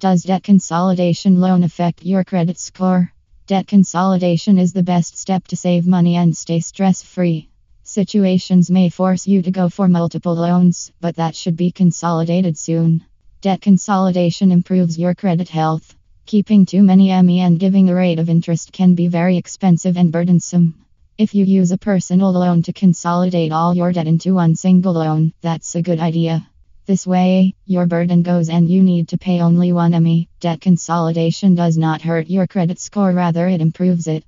Does debt consolidation loan affect your credit score? Debt consolidation is the best step to save money and stay stress free. Situations may force you to go for multiple loans, but that should be consolidated soon. Debt consolidation improves your credit health. Keeping too many EMI and giving a rate of interest can be very expensive and burdensome. If you use a personal loan to consolidate all your debt into one single loan, that's a good idea. This way, your burden goes and you need to pay only one EMI. Debt consolidation does not hurt your credit score, rather, it improves it.